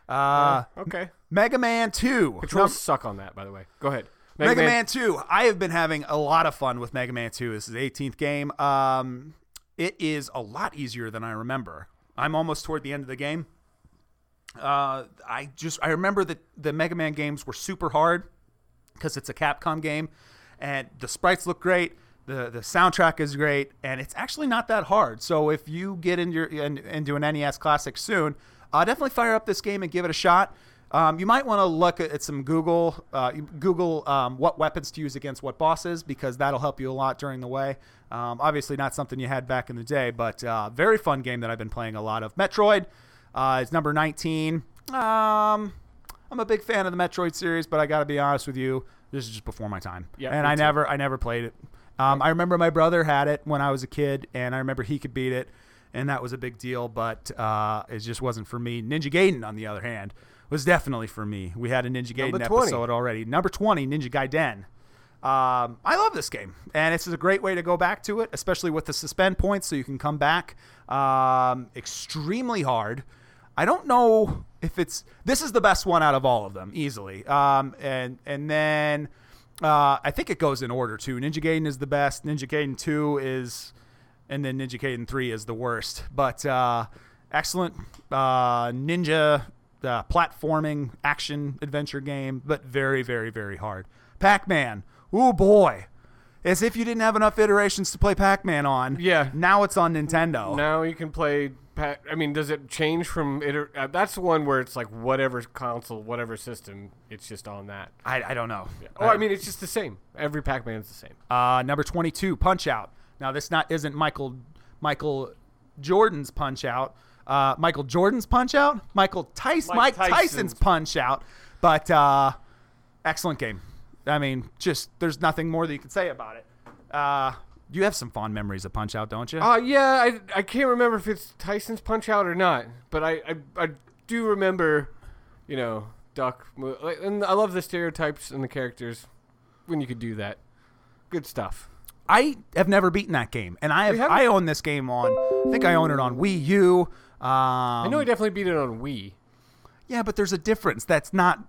Yeah. Uh, okay. Mega Man Two. Controls suck on that, by the way. Go ahead. Mega, Man, 2. I have been having a lot of fun with Mega Man 2. This is the 18th game. Um, it is a lot easier than I remember. I'm almost toward the end of the game. Uh, I just I remember that the Mega Man games were super hard because it's a Capcom game, and the sprites look great. the The soundtrack is great, and it's actually not that hard. So if you get into your, in, into an NES Classic soon, uh, definitely fire up this game and give it a shot. Um, you might want to look at, some Google uh, Google um, what weapons to use against what bosses because that'll help you a lot during the way. Um, obviously, not something you had back in the day, but uh, very fun game that I've been playing a lot of. Metroid uh, is number 19. Um, I'm a big fan of the Metroid series, but I got to be honest with you, this is just before my time. Yeah, and I too. never I never played it. Um, I remember my brother had it when I was a kid, and I remember he could beat it, and that was a big deal. But uh, it just wasn't for me. Ninja Gaiden, on the other hand, was definitely for me. We had a Ninja Gaiden episode already. Number 20, Ninja Gaiden. Um, I love this game, and it's a great way to go back to it, especially with the suspend points, so you can come back. Um, extremely hard. I don't know if it's this is the best one out of all of them easily. Um, and and then uh, I think it goes in order too. Ninja Gaiden is the best. Ninja Gaiden Two is, and then Ninja Gaiden Three is the worst. But uh, excellent uh, ninja uh, platforming action adventure game, but very very very hard. Pac Man. Oh boy. As if you didn't have enough iterations to play Pac-Man on. Yeah. Now it's on Nintendo. Now you can play. Pa- I mean, does it change from? Iter- uh, that's the one where it's like whatever console, whatever system, it's just on that. I, I don't know. Oh, I mean, it's just the same. Every Pac-Man's the same. Uh, number 22, Punch Out. Now, this not isn't Michael Michael Jordan's Punch Out. Uh, Michael Jordan's Punch Out? Michael Tyson, Mike, Mike Tyson's. Tyson's. Punch Out. But uh, excellent game. I mean, just there's nothing more that you can say about it. Uh, you have some fond memories of Punch Out, don't you? Uh, yeah, I, I can't remember if it's Tyson's Punch Out or not, but I, I, I do remember, you know, Duck. And I love the stereotypes and the characters when you could do that. Good stuff. I have never beaten that game, and I have? I own this game on. I think I own it on Wii U. Um, I know I definitely beat it on Wii. Yeah, but there's a difference. That's not.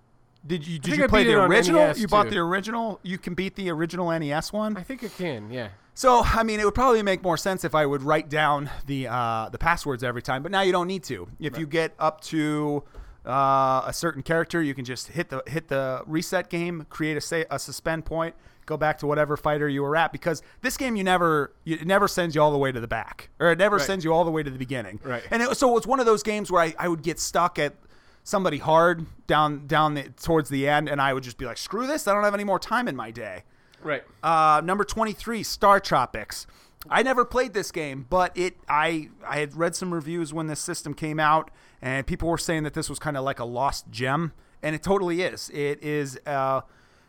Did you did you I play the original? You bought too. the original. You can beat the original NES one. I think I can, yeah. So I mean, it would probably make more sense if I would write down the uh, the passwords every time. But now you don't need to. If you get up to uh, a certain character, you can just hit the hit the reset game, create a say a suspend point, go back to whatever fighter you were at. Because this game, you never you, it never sends you all the way to the back, or it never Right. sends you all the way to the beginning. Right. And it, so it was one of those games where I, I would get stuck at somebody hard down down the, towards the end, and I would just be like, screw this, I don't have any more time in my day. Right. Uh, number 23, Star Tropics. I never played this game, but it I I had read some reviews when this system came out, and people were saying that this was kind of like a lost gem, and it totally is. It is. Uh,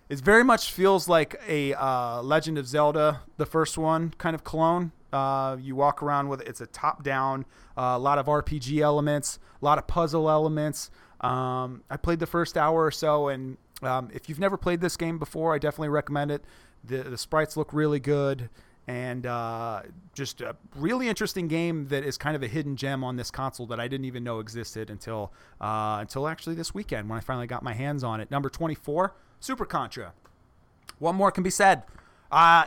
it very much feels like a uh, Legend of Zelda, the first one, kind of clone. Uh, you walk around with it's a top-down, uh, a lot of RPG elements, a lot of puzzle elements. Um, I played the first hour or so, and um, if you've never played this game before, I definitely recommend it. The, the sprites look really good, and uh, just a really interesting game that is kind of a hidden gem on this console that I didn't even know existed until uh, until actually this weekend when I finally got my hands on it. Number 24, Super Contra. What more can be said? Uh,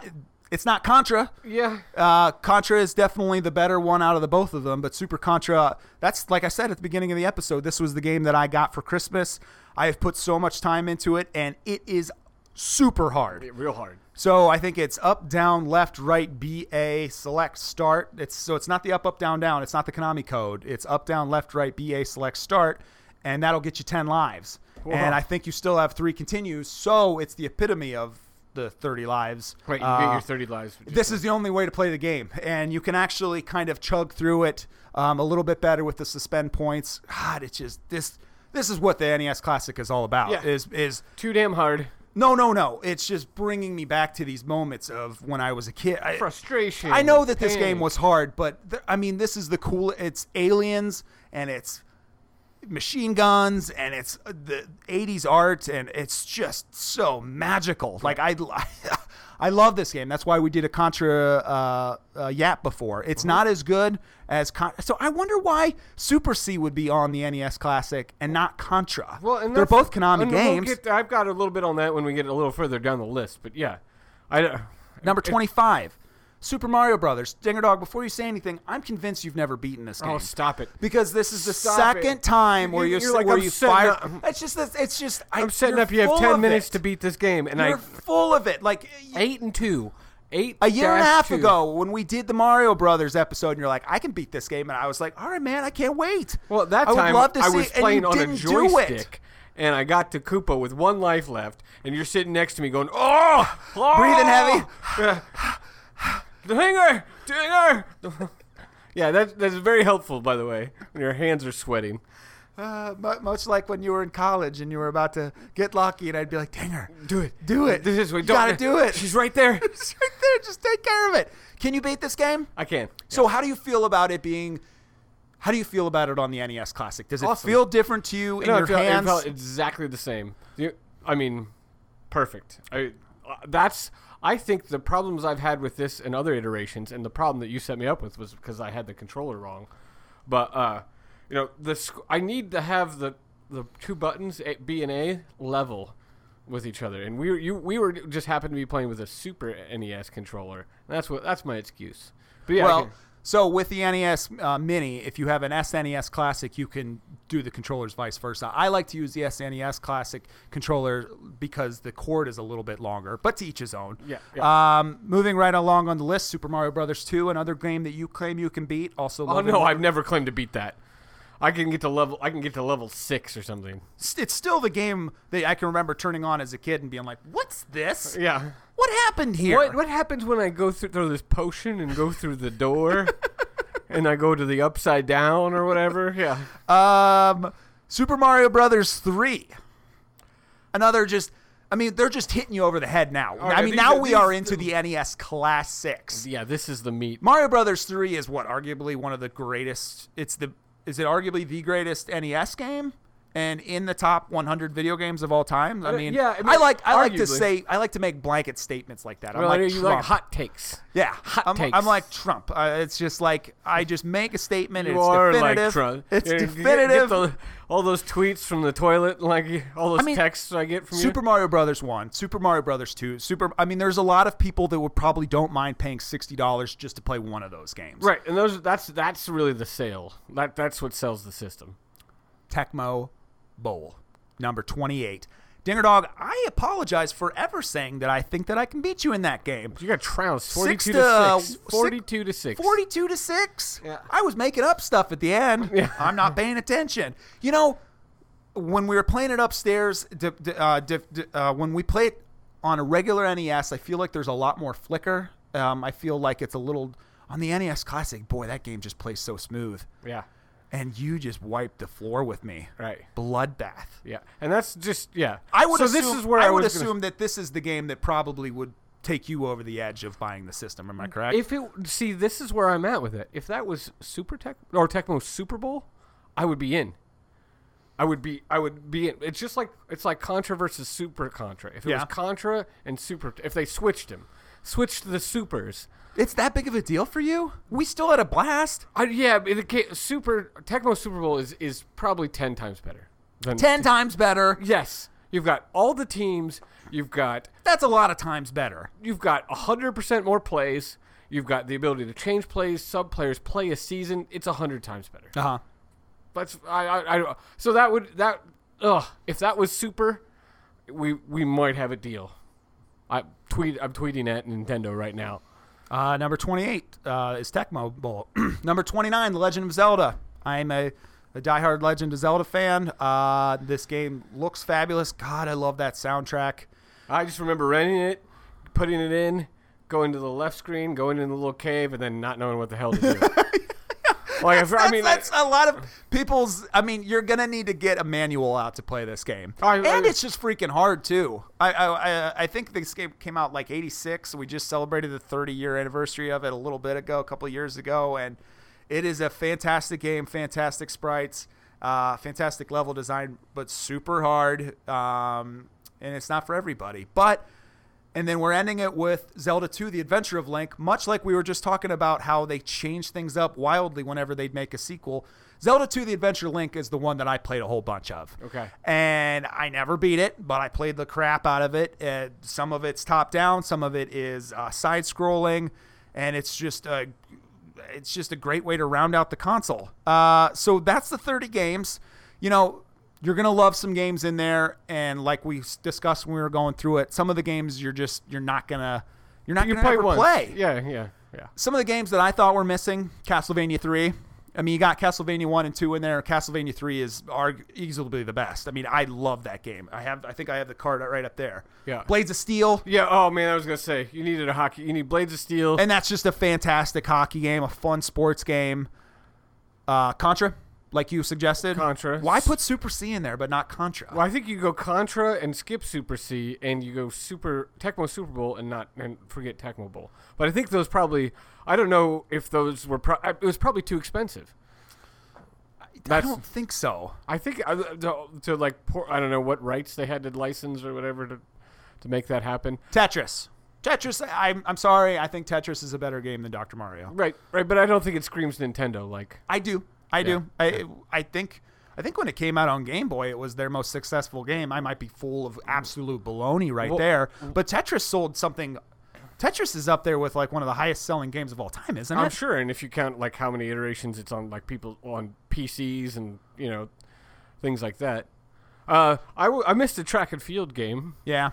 it's not Contra. Yeah. Uh, Contra is definitely the better one out of the both of them, but Super Contra, that's like I said at the beginning of the episode, this was the game that I got for Christmas. I have put so much time into it, and it is super hard. Real hard. So I think it's up, down, left, right, B, A, select, start. It's so it's not the up, up, down, down. It's not the Konami code. It's up, down, left, right, B, A, select, start, and that'll get you ten lives. And I think you still have three continues. So it's the epitome of the thirty lives. Right, you Uh, get your 30 lives. this is the only way to play the game, and you can actually kind of chug through it um, a little bit better with the suspend points. God, it's just this. This is what the NES Classic is all about. Yeah. Is is too damn hard. no, no, no. It's just bringing me back to these moments of when I was a kid. I, Frustration. I know that this game was hard, but th- I mean, this is the cool. It's aliens and it's machine guns and it's uh, the 80s art and it's just so magical. Like I, I love this game. That's why we did a Contra uh, uh, Yap before. It's Mm-hmm. not as good as Con- so. I wonder why Super C would be on the NES Classic and not Contra. Well, and they're both Konami we'll games. get- I've got a little bit on that when we get a little further down the list, but yeah, I. Number 25, Super Mario Brothers. Dinger Dog, before you say anything, I'm convinced you've never beaten this oh, game. Oh, stop it! Because this is the Stop second it. time where You- you're, you're like, where I'm you setting fire. up- It's just that it's just I, I'm setting you're up. You have full ten minutes it. to beat this game, and I You're I full of it. Like eight and two, eight a year and a dash half two. ago when we did the Mario Brothers episode, and you're like, I can beat this game, and I was like, all right, man, I can't wait. Well, at that I would time love to I see was it, and playing you on a didn't do it. joystick, and I got to Koopa with one life left, and you're sitting next to me going, "Oh, oh Breathing heavy. Oh. Dinger, dinger." yeah, that that's very helpful, by the way, when your hands are sweating. Uh, much like when you were in college and you were about to get lucky, and I'd be like, Dinger, Do it, do it. This is we you gotta do it. She's right there. It's right there. Just take care of it. Can you beat this game? I can. So how do you feel about it being? How do you feel about it on the NES Classic? Does it Awesome. feel different to you in No, your it hands? exactly the same. You, I mean, perfect. I, uh, that's. I think the problems I've had with this and other iterations, and the problem that you set me up with was because I had the controller wrong. But uh, you know the sc- I need to have the the two buttons A, B and A level with each other, and we were you we were just happened to be playing with a Super NES controller. And that's what that's my excuse. But yeah, well, so with the NES uh, Mini, if you have an SNES Classic, you can do the controllers vice versa. I like to use the SNES Classic controller because the cord is a little bit longer, but to each his own. Yeah, Um, moving right along on the list, Super Mario Brothers 2, another game that you claim you can beat. Also, oh no. I've never claimed to beat that. I can get to level I can get to level six or something. it's still the game that I can remember turning on as a kid and being like, "What's this? Yeah. What happened here?" What what happens when I go through, through this potion and go through the door, and I go to the upside down or whatever? Yeah. Um, Super Mario Brothers three. Another just, I mean, they're just hitting you over the head now. I Okay, mean, these now are- we these- are into the NES Classics. Yeah, this is the meat. Mario Brothers three is what arguably one of the greatest. It's the is it arguably the greatest NES game? And in the top 100 video games of all time. I Uh, mean, yeah, I I, mean, like I like to say I like to make blanket statements like that. I'm Well, like you Trump. like hot takes. Yeah, Hot I'm, takes. I'm like Trump. Uh, it's just like I just make a statement. and You it's are definitive. like Trump. It's You definitive. the- all those tweets from the toilet, like all those I mean, texts I get from Super Mario Brothers one, Super Mario Brothers two, Super. I mean, there's a lot of people that would probably don't mind paying sixty dollars just to play one of those games. Right, and those that's that's really the sale. That that's what sells the system. Tecmo Bowl number twenty eight. Dinger Dog, I apologize for ever saying that I think that I can beat you in that game. You got trounced Six forty-two to- to, six- six. Forty-two to six. 42 to 6. Yeah. I was making up stuff at the end. Yeah. I'm not paying attention. You know, when we were playing it upstairs, d- d- uh, d- uh, when we play it on a regular NES, I feel like there's a lot more flicker. Um, I feel like it's a little. On the NES Classic, boy, that game just plays so smooth. Yeah. And you just wiped the floor with me. Right. Bloodbath. Yeah, and that's just yeah. I would so assume, this is where I, I, would was gonna- assume that this is the game that probably would take you over the edge of buying the system. Am I correct? If it see, this is where I'm at with it. If that was Super Tech or Tecmo Super Bowl, I would be in. I would be. I would be in. It's just like it's like Contra versus Super Contra. If it Yeah. was Contra and Super, if they switched them, to the supers. it's that big of a deal for you? We still had a blast. I, yeah, in the ca- Super Tecmo Super Bowl is is probably ten times better. Than, Ten times better. Yes, you've got all the teams. You've got That's a lot of times better. you've got hundred percent more plays. You've got the ability to change plays, sub players, play a season. It's hundred times better. Uh huh. That's I, I, I so that would that ugh if that was super, we we might have a deal. I tweet I'm tweeting at Nintendo right now. Uh, number 28 uh, is Tecmo Bowl. number 29, The Legend of Zelda. I'm a, a diehard Legend of Zelda fan. Uh, this game looks fabulous. God, I love that soundtrack. I just remember renting it, putting it in, going to the left screen, going in the little cave, and then not knowing what the hell to do. like if, I mean, that's a lot of people's. I mean, you're gonna need to get a manual out to play this game, I- and I- it's just freaking hard too. I, I I I think this game came out like '86. We just celebrated the 30 year anniversary of it a little bit ago, a couple of years ago, and it is a fantastic game, fantastic sprites, uh, fantastic level design, but super hard. Um, and it's not for everybody, but. And then we're ending it with Zelda 2, The Adventure of Link, much like we were just talking about how they change things up wildly whenever they'd make a sequel. Zelda 2, The Adventure Link is the one that I played a whole bunch of. Okay. And I never beat it, but I played the crap out of it. Uh, some of it's top down, some of it is uh, side scrolling, and it's just a, it's just a great way to round out the console. Uh, so that's the 30 games. You know, you're gonna love some games in there, and like we discussed when we were going through it, some of the games you're just you're not gonna you're not you gonna play ever once. play. Yeah, yeah, yeah. Some of the games that I thought were missing, Castlevania three. I mean, you got Castlevania one and two in there. Castlevania three is argu- easily the best. I mean, I love that game. I have, I think I have the card right up there. Yeah. Blades of Steel, Yeah. Oh man, I was gonna say you needed a hockey. You need Blades of Steel. and that's just a fantastic hockey game, a fun sports game. Uh, Contra, like you suggested. Contra. Why put Super C in there but not Contra? Well, I think you go Contra and skip Super C, and you go Super Tecmo Super Bowl and not and forget Tecmo Bowl. But I think those probably I don't know if those were pro- it was probably too expensive. I don't think so. I think uh, to, to like pour, I don't know what rights they had to license or whatever to to make that happen. Tetris. Tetris. I'm, I'm sorry. I think Tetris is a better game than Dr. Mario. Right, right. But I don't think it screams Nintendo. Like I do. I Yeah. do. I I think I think when it came out on Game Boy, it was their most successful game. I might be full of absolute baloney right Well- there, but Tetris sold something. Tetris is up there with like one of the highest selling games of all time, isn't it? I'm sure, and if you count like how many iterations it's on, like people on PCs and you know things like that. Uh, I, w- I missed a track and field game. Yeah.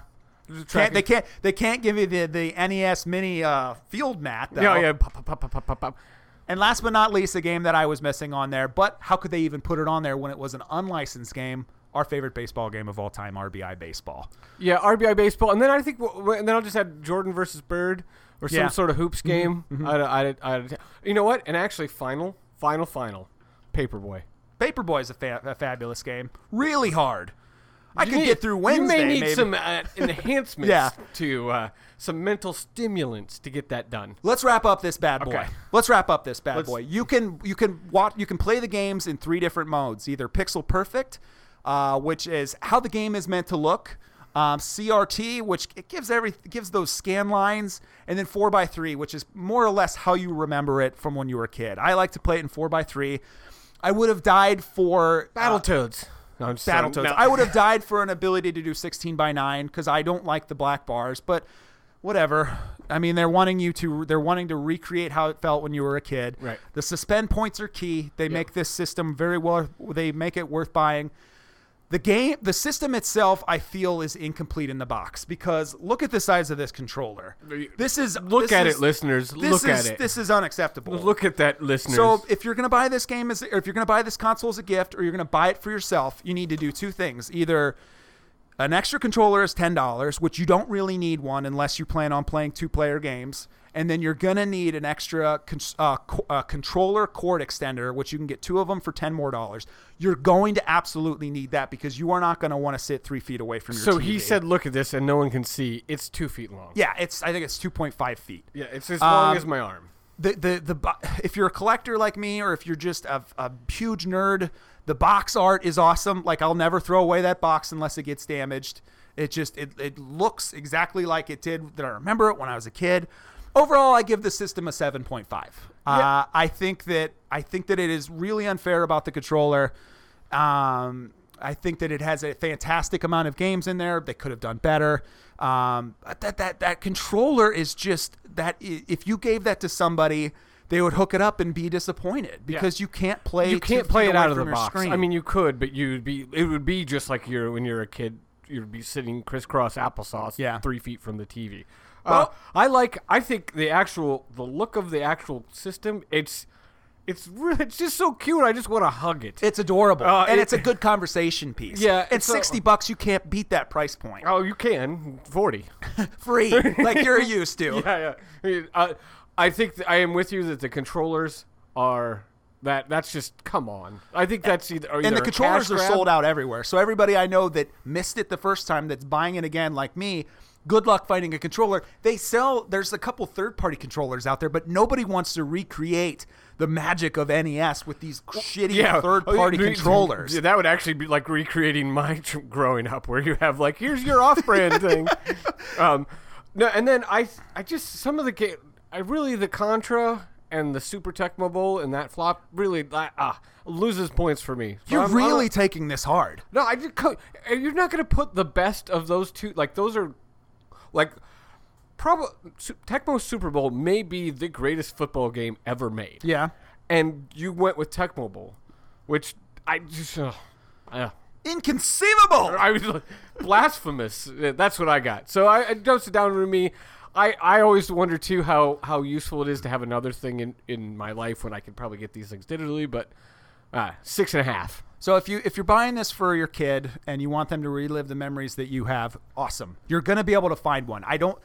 Can't, they can't they can't give you the, the NES mini uh, field mat though. Yeah, yeah. Pop, pop, pop, And last but not least, a game that I was missing on there, but how could they even put it on there when it was an unlicensed game? Our favorite baseball game of all time, RBI baseball. Yeah, RBI baseball, and then I think, and then I'll just add Jordan versus Bird or some Yeah. sort of hoops mm-hmm. game. I'd, I'd, I'd, you know what? And actually, final, final, final, Paperboy. Paperboy is a, fa- a fabulous game. Really hard. I You could need- get through Wednesday. You may need maybe. some uh, enhancements Yeah. to uh, some mental stimulants to get that done. Let's wrap up this bad boy. Okay. Let's wrap up this bad Let's- boy. You can you can watch you can play the games in three different modes. Either pixel perfect, uh, which is how the game is meant to look. Um, CRT, which it gives every gives those scan lines, and then four x three, which is more or less how you remember it from when you were a kid. I like to play it in four x three. I would have died for uh, Battletoads. No, I'm just Battletoads. saying- no. I would have died for an ability to do 16 by 9 because I don't like the black bars, but whatever. I mean, they're wanting you to they're wanting to recreate how it felt when you were a kid. Right. The suspend points are key. They make this system very well. They make it worth buying. The game, the system itself, I feel is incomplete in the box because look at the size of this controller. This is Look this at is- it, listeners. Look is at it. this is unacceptable. Look at that, listeners. So if you're gonna buy this game as, or if you're gonna buy this console as a gift, or you're gonna buy it for yourself, you need to do two things: either an extra controller is ten dollars, which you don't really need one unless you plan on playing two-player games, and then you're gonna need an extra con- uh, co- uh, controller cord extender, which you can get two of them for ten more dollars. You're going to absolutely need that because you are not gonna want to sit three feet away from your. So TV. he said, "Look at this," and no one can see. It's two feet long. "Yeah, it's. I think it's two point five feet." yeah, it's as long Um, as my arm. the the the if you're a collector like me or if you're just a, a huge nerd the box art is awesome like i'll never throw away that box unless it gets damaged it just it, it looks exactly like it did that i remember it when i was a kid overall i give the system a 7.5 uh, i think that i think that it is really unfair about the controller um, I think that it has a fantastic amount of games in there. They could have done better. Um, that that that controller is just that. If you gave that to somebody, they would hook it up and be disappointed because you can't play. You can't play it out of the box. Screen. I mean, you could, but you'd be. It would be just like you're when you're a kid. You'd be sitting crisscross applesauce, Yeah. three feet from the TV. Well- uh, I like. I think the actual the look of the actual system. It's it's really it's just so cute. I just want to hug it. it's adorable Uh, and it- it's a good conversation piece. Yeah, and it's a- sixty bucks, you can't beat that price point. oh, you can forty. Free, like you're used to. yeah, yeah. Uh, I think th- I am with you that the controllers are that. That's just come on. I think that's either. either and the controllers are grab- sold out everywhere. So everybody I know that missed it the first time that's buying it again, like me, good luck finding a controller. They sell. There's a couple third-party controllers out there, but nobody wants to recreate the magic of NES with these shitty yeah, third-party Oh, you- controllers. Yeah, that would actually be like recreating my tr- growing up, where you have like, here's your off-brand thing. Um, no, and then I, I just some of the game, I really the Contra and the Super Tecmo Bowl and that flop really ah loses points for me. So You're I'm- I'm really taking this hard. no, I just you're not going to put the best of those two. Like those are, like, probably Tecmo Super Bowl may be the greatest football game ever made. Yeah. and you went with Tecmo Bowl, which I just, uh, uh, Inconceivable. I was like, blasphemous. That's what I got. So I, it goes down to me. I, I always wonder too how, how useful it is to have another thing in, in my life when I could probably get these things digitally, but uh, six and a half. So if you if you're buying this for your kid and you want them to relive the memories that you have, awesome. You're to be able to find one. I don't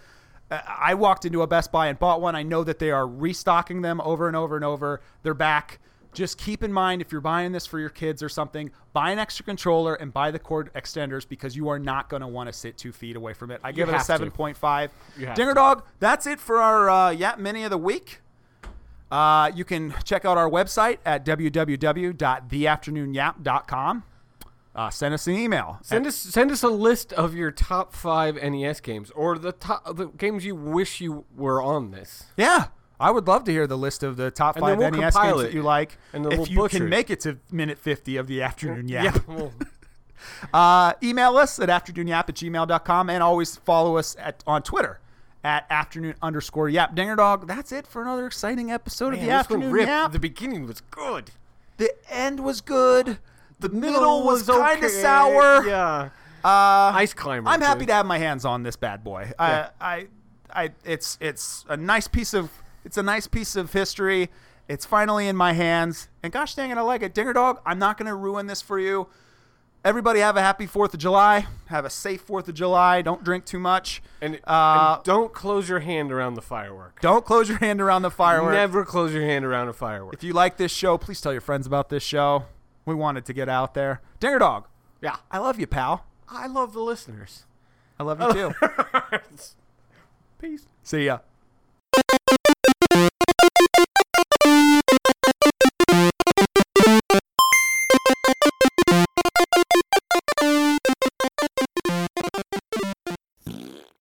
uh, I walked into a Best Buy and bought one. I know that they are restocking them over and over and over. They're back. Just keep in mind if you're buying this for your kids or something, buy an extra controller and buy the cord extenders because you are not going to want to sit two feet away from it. I give it a 7.5. You have Dinger to. Dog, that's it for our uh, Yap Mini of the Week. Uh, you can check out our website at www.theafternoonyap.com. Uh, send us an email. Send us send us a list of your top five NES games or the top the games you wish you were on this. yeah. I would love to hear the list of the top And five we'll NES games it, that you like. and if we'll you can it. make it to minute 50 of the afternoon Yeah. yap. well, Uh, email us at afternoonyap at gmail.com and always follow us at on Twitter at afternoon underscore yap. Dinger dog, that's it for another exciting episode of the afternoon ripped. yap. The beginning was good. The end was good. The, middle, was, kind of okay. sour. Yeah. Uh, Ice climber. I'm happy too. to have my hands on this bad boy. Yeah. I, I, I, it's it's a nice piece of it's a nice piece of history. It's finally in my hands, and gosh dang it, I like it. Dinger dog, I'm not going to ruin this for you. Everybody have a happy Fourth of July. Have a safe Fourth of July. Don't drink too much. And, Uh, and don't close your hand around the firework. Don't close your hand around the firework. Never close your hand around a firework. If you like this show, please tell your friends about this show. We wanted to get out there. Dinger dog, yeah. I love you, pal. I love the listeners. I love you too. Peace. See ya.